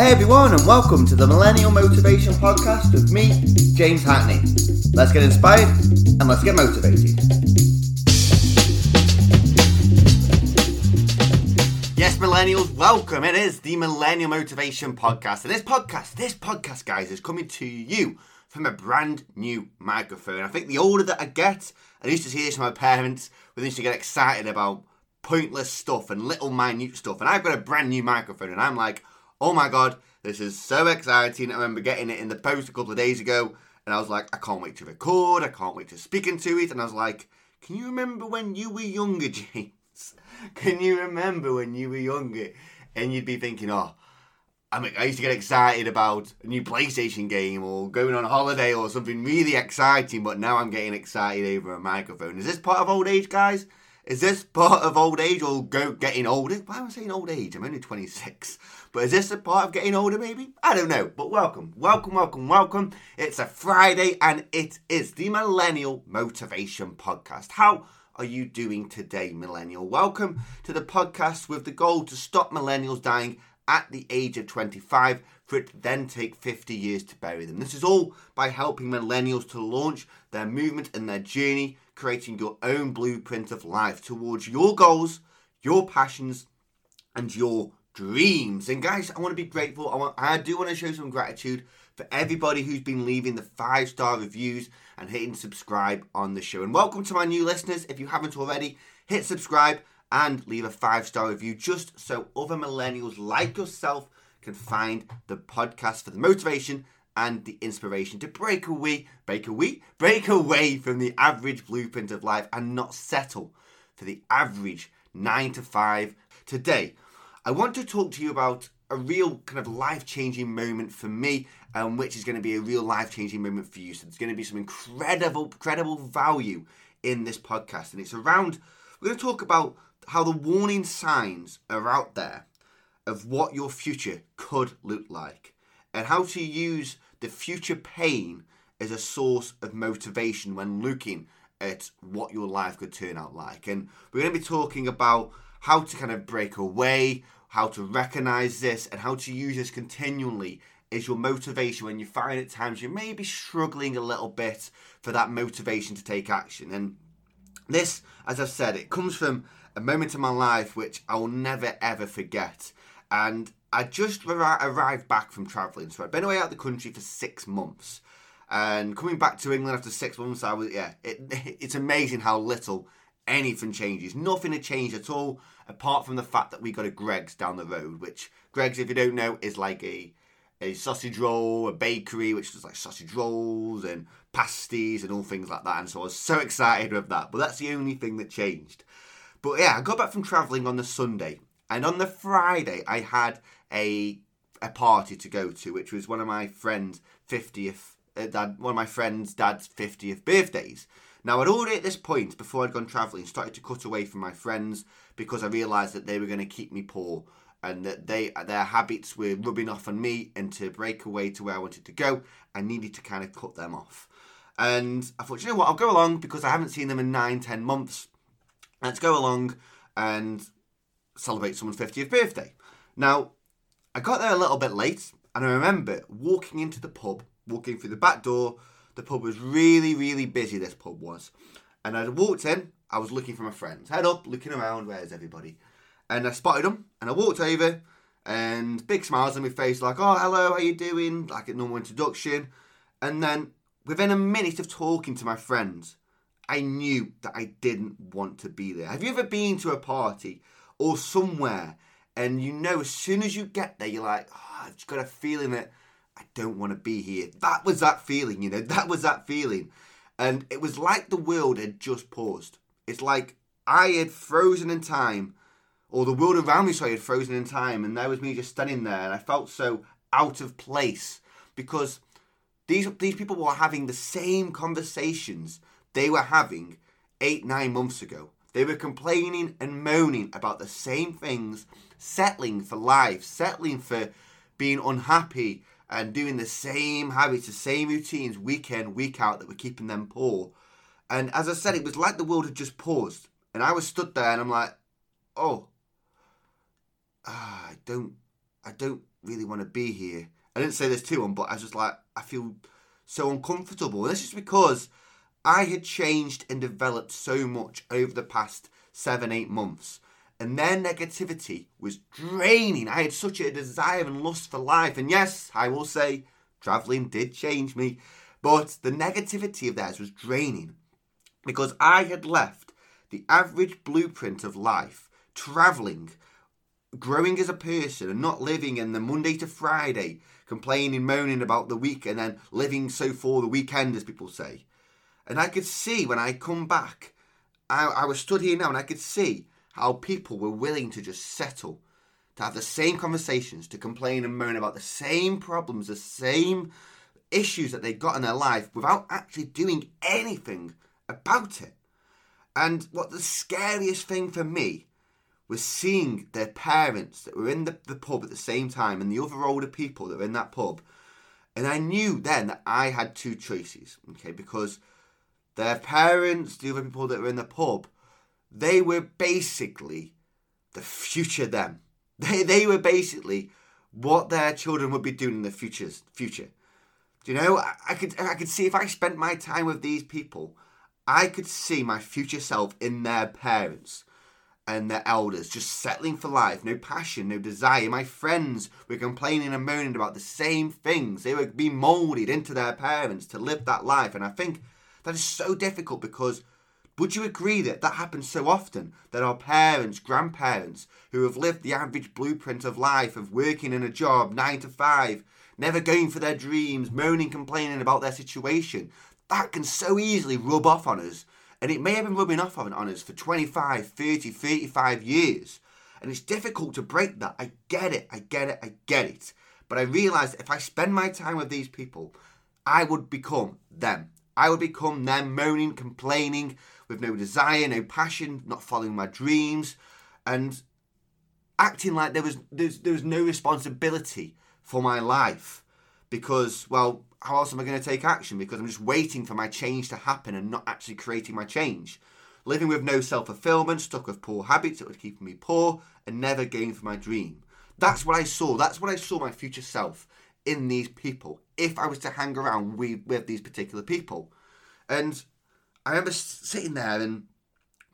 Hey everyone, and welcome to the Millennial Motivation Podcast with me, James Hackney. Let's get inspired and let's get motivated. Yes, millennials, welcome. It is the Millennial Motivation Podcast. And this podcast, this podcast, guys, is coming to you from a brand new microphone. I think the older that I get, I used to see this from my parents, they used to get excited about pointless stuff and little minute stuff. And I've got a brand new microphone, and I'm like, oh my god, this is so exciting. I remember getting it in the post a couple of days ago, and I was like, I can't wait to record, I can't wait to speak into it. And I was like, can you remember when you were younger, James? Can you remember when you were younger? And you'd be thinking, oh, I used to get excited about a new PlayStation game or going on holiday or something really exciting, but now I'm getting excited over a microphone. Is this part of old age, guys? Is this part of old age or go getting older? Why am I saying old age? I'm only 26. But is this a part of getting older, maybe? I don't know. But welcome, welcome, welcome, welcome. It's a Friday and it is the Millennial Motivation Podcast. How are you doing today, Millennial? Welcome to the podcast with the goal to stop millennials dying at the age of 25 for it to then take 50 years to bury them. This is all by helping millennials to launch their movement and their journey, creating your own blueprint of life towards your goals, your passions, and your dreams. And guys, I want to be grateful. I, want, I do want to show some gratitude for everybody who's been leaving the five star reviews and hitting subscribe on the show. And welcome to my new listeners. If you haven't already, hit subscribe and leave a five star review just so other millennials like yourself can find the podcast for the motivation and the inspiration to break away, break away, break away from the average blueprint of life and not settle for the average nine to five. Today, I want to talk to you about a real kind of life changing moment for me, um, which is going to be a real life changing moment for you. So there's going to be some incredible, incredible value in this podcast, and it's around. We're going to talk about how the warning signs are out there of what your future could look like and how to use the future pain as a source of motivation when looking at what your life could turn out like. And we're going to be talking about how to kind of break away, how to recognize this, and how to use this continually as your motivation when you find at times you may be struggling a little bit for that motivation to take action. And this, as I've said, it comes from a moment in my life which I will never ever forget. And I just arrived back from travelling, so I'd been away out of the country for six months. And coming back to England after six months, I was yeah. It, it's amazing how little anything changes. Nothing had changed at all, apart from the fact that we got a Greggs down the road. Which Greggs, if you don't know, is like a a sausage roll, a bakery which does like sausage rolls and pasties and all things like that. And so I was so excited with that. But that's the only thing that changed. But yeah, I got back from travelling on the Sunday, and on the Friday I had a a party to go to, which was one of my friends' fiftieth, uh, dad, one of my friends' dad's fiftieth birthdays. Now I'd already at this point, before I'd gone travelling, started to cut away from my friends because I realised that they were going to keep me poor and that they their habits were rubbing off on me and to break away to where I wanted to go, I needed to kind of cut them off. And I thought, you know what, I'll go along because I haven't seen them in nine, ten months let's go along and celebrate someone's 50th birthday. Now, I got there a little bit late, and I remember walking into the pub, walking through the back door. The pub was really, really busy, this pub was. And I walked in, I was looking for my friends. Head up, looking around, where's everybody? And I spotted them, and I walked over, and big smiles on my face, like, oh, hello, how you doing? Like a normal introduction. And then, within a minute of talking to my friends, I knew that I didn't want to be there. Have you ever been to a party or somewhere and you know as soon as you get there, you're like, oh, I've just got a feeling that I don't want to be here. That was that feeling, you know, that was that feeling. And it was like the world had just paused. It's like I had frozen in time, or the world around me, sorry, had frozen in time, and there was me just standing there, and I felt so out of place because these these people were having the same conversations they were having eight, nine months ago. They were complaining and moaning about the same things, settling for life, settling for being unhappy and doing the same habits, the same routines week in, week out that were keeping them poor. And as I said, it was like the world had just paused. And I was stood there and I'm like, oh, ah, I don't, I don't, really want to be here. I didn't say this to him, but I was just like, I feel so uncomfortable. And this is because I had changed and developed so much over the past seven, eight months. And their negativity was draining. I had such a desire and lust for life. And yes, I will say, traveling did change me. But the negativity of theirs was draining because I had left the average blueprint of life, traveling, growing as a person, and not living in the Monday to Friday, complaining, moaning about the week, and then living so for the weekend, as people say. And I could see when I come back, I, I was stood here now, and I could see how people were willing to just settle, to have the same conversations, to complain and moan about the same problems, the same issues that they got in their life without actually doing anything about it. And what the scariest thing for me was seeing their parents that were in the, the pub at the same time and the other older people that were in that pub. And I knew then that I had two choices, okay, because their parents, the other people that were in the pub, they were basically the future them. They, they were basically what their children would be doing in the future's future. Do you know? I, I could I could see if I spent my time with these people, I could see my future self in their parents and their elders, just settling for life, no passion, no desire. My friends were complaining and moaning about the same things. They were being molded into their parents to live that life. And I think that is so difficult because would you agree that that happens so often? That our parents, grandparents, who have lived the average blueprint of life of working in a job, nine to five, never going for their dreams, moaning, complaining about their situation, that can so easily rub off on us. And it may have been rubbing off on us for 25, 30, 35 years. And it's difficult to break that. I get it, I get it, I get it. But I realise if I spend my time with these people, I would become them. I would become them moaning, complaining, with no desire, no passion, not following my dreams, and acting like there was there was no responsibility for my life. Because well how else am I going to take action? Because I'm just waiting for my change to happen and not actually creating my change. Living with no self-fulfillment stuck with poor habits that were keeping me poor and never going for my dream. That's what I saw. That's what I saw my future self in these people if I was to hang around with, with these particular people and I remember sitting there and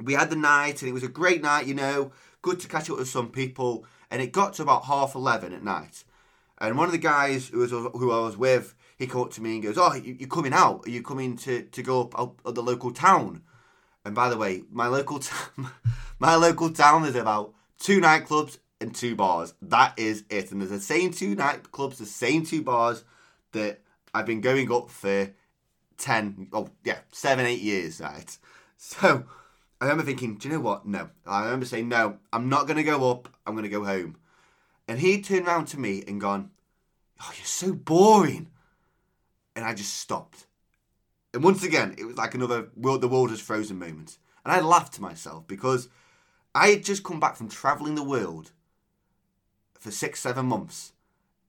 we had the night and it was a great night, you know, good to catch up with some people. And it got to about half 11 at night. And one of the guys who was who I was with, he up to me and goes, "Oh, you, are coming out? Are you coming to, to go up, up at the local town?" And by the way, my local t- my local town is about two nightclubs and two bars. That is it. And there's the same two nightclubs, the same two bars that I've been going up for 10, oh yeah, seven, eight years, right? So I remember thinking, do you know what? No. I remember saying, no, I'm not going to go up, I'm going to go home. And he turned around to me and gone, oh, you're so boring. And I just stopped. And once again, it was like another world, the world has frozen moment. And I laughed to myself because I had just come back from traveling the world for six, seven months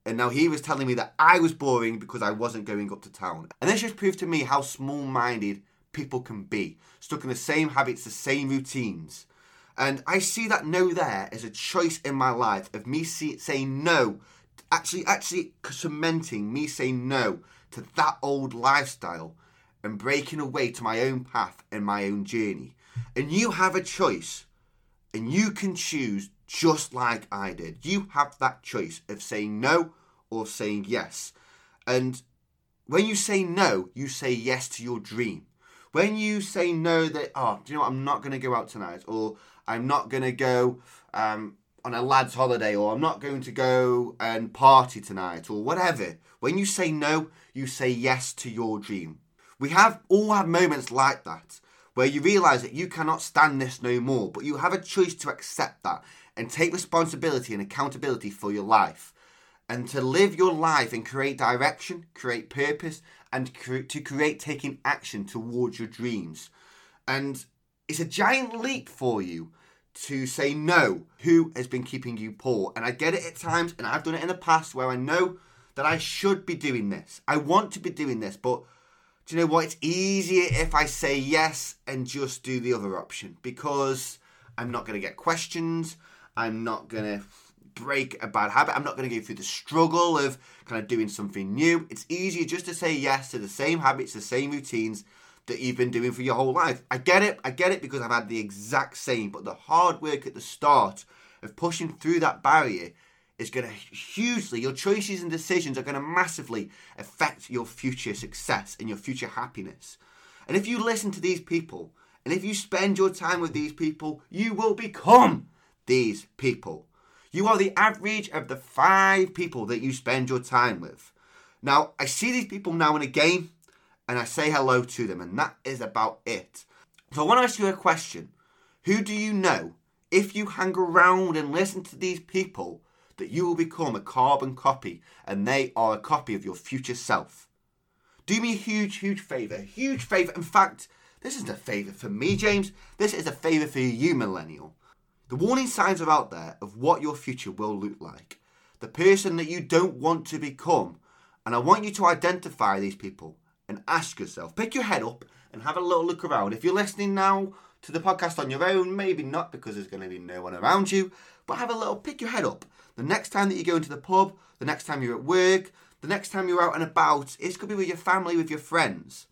and now he was telling me that I was boring because I wasn't going up to town. And this just proved to me how small minded people can be, stuck in the same habits, the same routines. And I see that no there as a choice in my life of me see, saying no, actually, actually cementing me saying no to that old lifestyle and breaking away to my own path and my own journey. And you have a choice, and you can choose just like I did. You have that choice of saying no or saying yes. And when you say no, you say yes to your dream. When you say no, that, oh, do you know what, I'm not going to go out tonight, or I'm not going to go um, on a lad's holiday, or I'm not going to go and party tonight, or whatever. When you say no, you say yes to your dream. We have all have moments like that where you realize that you cannot stand this no more, but you have a choice to accept that and take responsibility and accountability for your life and to live your life and create direction, create purpose, and cre- to create taking action towards your dreams. And it's a giant leap for you to say no. Who has been keeping you poor? And I get it at times, and I've done it in the past where I know that I should be doing this. I want to be doing this, but do you know what? It's easier if I say yes and just do the other option because I'm not going to get questions. I'm not going to break a bad habit. I'm not going to go through the struggle of kind of doing something new. It's easier just to say yes to the same habits, the same routines that you've been doing for your whole life. I get it. I get it because I've had the exact same, but the hard work at the start of pushing through that barrier is going to hugely, your choices and decisions are going to massively affect your future success and your future happiness. And if you listen to these people, and if you spend your time with these people, you will become these people. You are the average of the five people that you spend your time with. Now, I see these people now and again, and I say hello to them, and that is about it. So I want to ask you a question. Who do you know, if you hang around and listen to these people, that you will become a carbon copy and they are a copy of your future self. Do me a huge, huge favour, huge favour. In fact, this isn't a favour for me, James. This is a favour for you, millennial. The warning signs are out there of what your future will look like. The person that you don't want to become. And I want you to identify these people and ask yourself, pick your head up and have a little look around. If you're listening now to the podcast on your own, maybe not because there's going to be no one around you, but have a little, pick your head up the next time that you go into the pub, the next time you're at work, the next time you're out and about, it could be with your family, with your friends.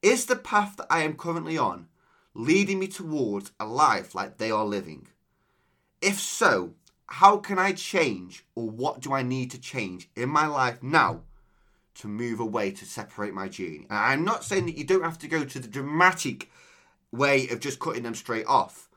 Is the path that I am currently on leading me towards a life like they are living? If so, how can I change or what do I need to change in my life now to move away to separate my journey? I'm not saying that you don't have to go to the dramatic way of just cutting them straight off.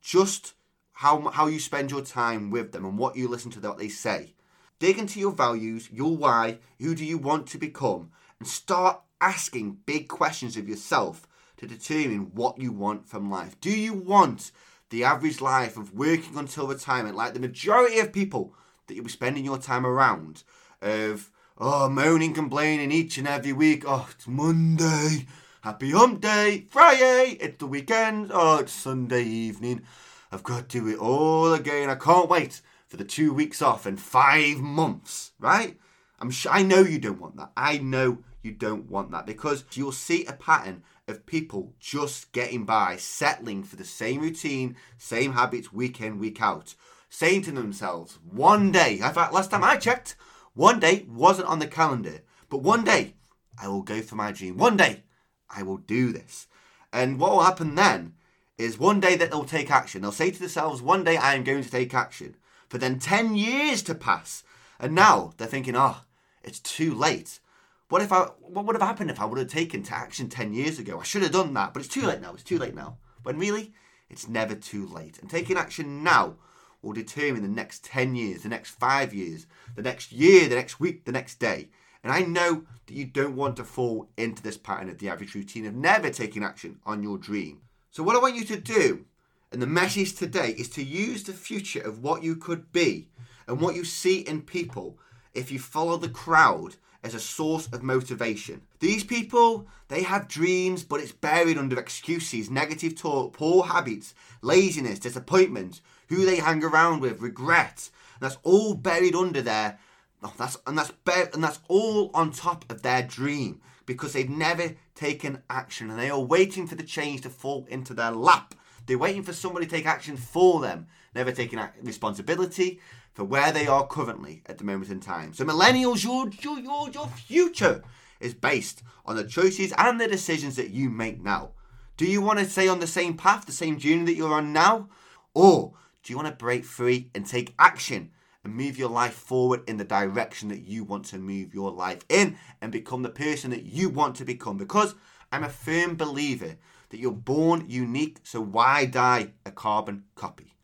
Just how how you spend your time with them and what you listen to what they say. Dig into your values, your why, who do you want to become, and start asking big questions of yourself to determine what you want from life. Do you want the average life of working until retirement, like the majority of people that you'll be spending your time around, of oh moaning, complaining each and every week, oh it's Monday, happy hump day, Friday, it's the weekend, oh it's Sunday evening. I've got to do it all again. I can't wait for the two weeks off and five months, right? I'm sure, I know you don't want that. I know you don't want that because you'll see a pattern of people just getting by, settling for the same routine, same habits week in, week out, saying to themselves, one day, in fact, last time I checked, one day wasn't on the calendar, but one day I will go for my dream. One day I will do this. And what will happen then is one day that they'll take action. They'll say to themselves, one day I am going to take action. For then 10 years to pass. And now they're thinking, oh, it's too late. What if I what would have happened if I would have taken to action 10 years ago? I should have done that, but it's too late now. It's too late now. When really, it's never too late. And taking action now will determine the next 10 years, the next 5 years, the next year, the next week, the next day. And I know that you don't want to fall into this pattern of the average routine of never taking action on your dream. So, what I want you to do, and the message today, is to use the future of what you could be and what you see in people if you follow the crowd as a source of motivation. These people, they have dreams, but it's buried under excuses, negative talk, poor habits, laziness, disappointment, who they hang around with, regret. And that's all buried under there. Oh, that's and that's and that's all on top of their dream because they've never taken action and they are waiting for the change to fall into their lap. They're waiting for somebody to take action for them, never taking responsibility for where they are currently at the moment in time. So, millennials, your, your, your, your future is based on the choices and the decisions that you make now. Do you want to stay on the same path, the same journey that you're on now? Or do you want to break free and take action and move your life forward in the direction that you want to move your life in and become the person that you want to become. Because I'm a firm believer that you're born unique, so why die a carbon copy?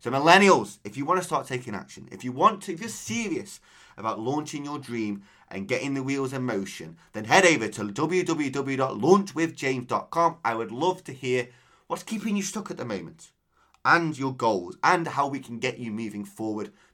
So, millennials, if you want to start taking action, if you want to, if you're serious about launching your dream and getting the wheels in motion, then head over to www.launchwithjames.com. I would love to hear what's keeping you stuck at the moment and your goals and how we can get you moving forward